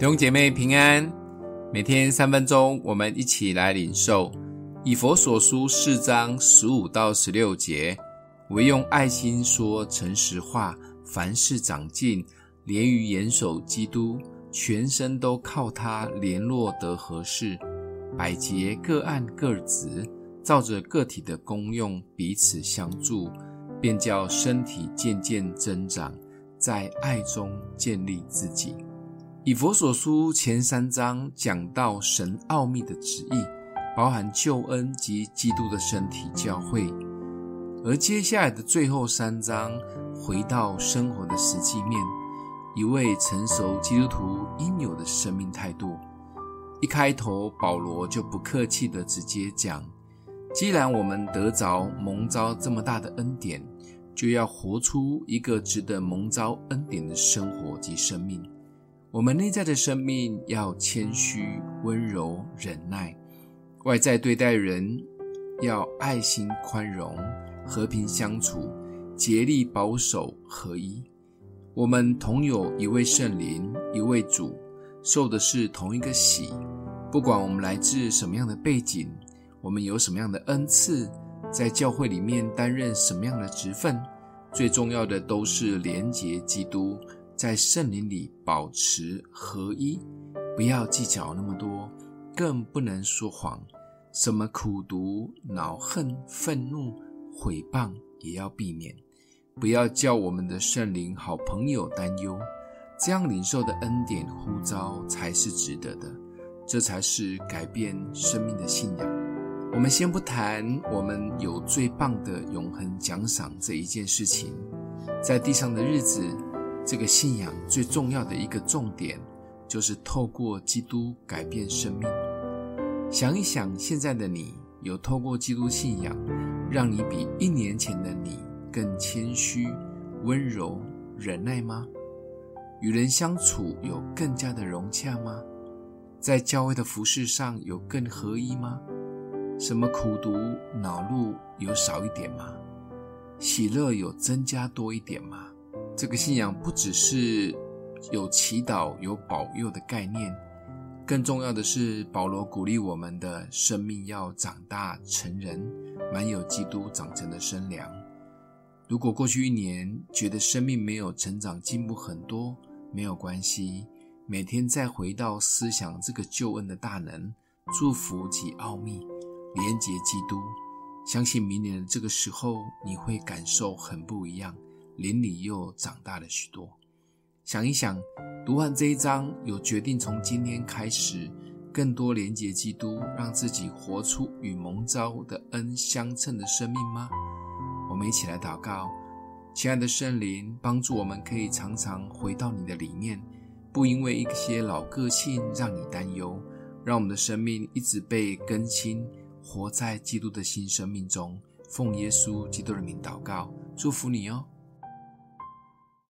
弟兄姐妹平安，每天三分钟，我们一起来领受以佛所书四章十五到十六节。唯用爱心说诚实话，凡事长进，连于严守基督，全身都靠他联络得合适，百节各按各职，照着个体的功用彼此相助，便叫身体渐渐增长，在爱中建立自己。以佛所书前三章讲到神奥秘的旨意，包含救恩及基督的身体教会；而接下来的最后三章回到生活的实际面，一位成熟基督徒应有的生命态度。一开头，保罗就不客气地直接讲：既然我们得着蒙召这么大的恩典，就要活出一个值得蒙召恩典的生活及生命。我们内在的生命要谦虚、温柔、忍耐；外在对待人要爱心、宽容、和平相处，竭力保守合一。我们同有一位圣灵、一位主，受的是同一个洗。不管我们来自什么样的背景，我们有什么样的恩赐，在教会里面担任什么样的职分，最重要的都是连结基督。在圣灵里保持合一，不要计较那么多，更不能说谎。什么苦毒、恼恨、愤怒、毁谤也要避免。不要叫我们的圣灵好朋友担忧。这样领受的恩典呼召才是值得的，这才是改变生命的信仰。我们先不谈我们有最棒的永恒奖赏这一件事情，在地上的日子。这个信仰最重要的一个重点，就是透过基督改变生命。想一想，现在的你有透过基督信仰，让你比一年前的你更谦虚、温柔、忍耐吗？与人相处有更加的融洽吗？在教会的服事上有更合一吗？什么苦读、恼怒有少一点吗？喜乐有增加多一点吗？这个信仰不只是有祈祷、有保佑的概念，更重要的是，保罗鼓励我们的生命要长大成人，满有基督长成的身量。如果过去一年觉得生命没有成长进步很多，没有关系，每天再回到思想这个救恩的大能、祝福及奥秘，连结基督，相信明年的这个时候你会感受很不一样。灵里又长大了许多。想一想，读完这一章，有决定从今天开始，更多连接基督，让自己活出与蒙召的恩相称的生命吗？我们一起来祷告，亲爱的圣灵，帮助我们可以常常回到你的里面，不因为一些老个性让你担忧，让我们的生命一直被更新，活在基督的新生命中。奉耶稣基督的名祷告，祝福你哦。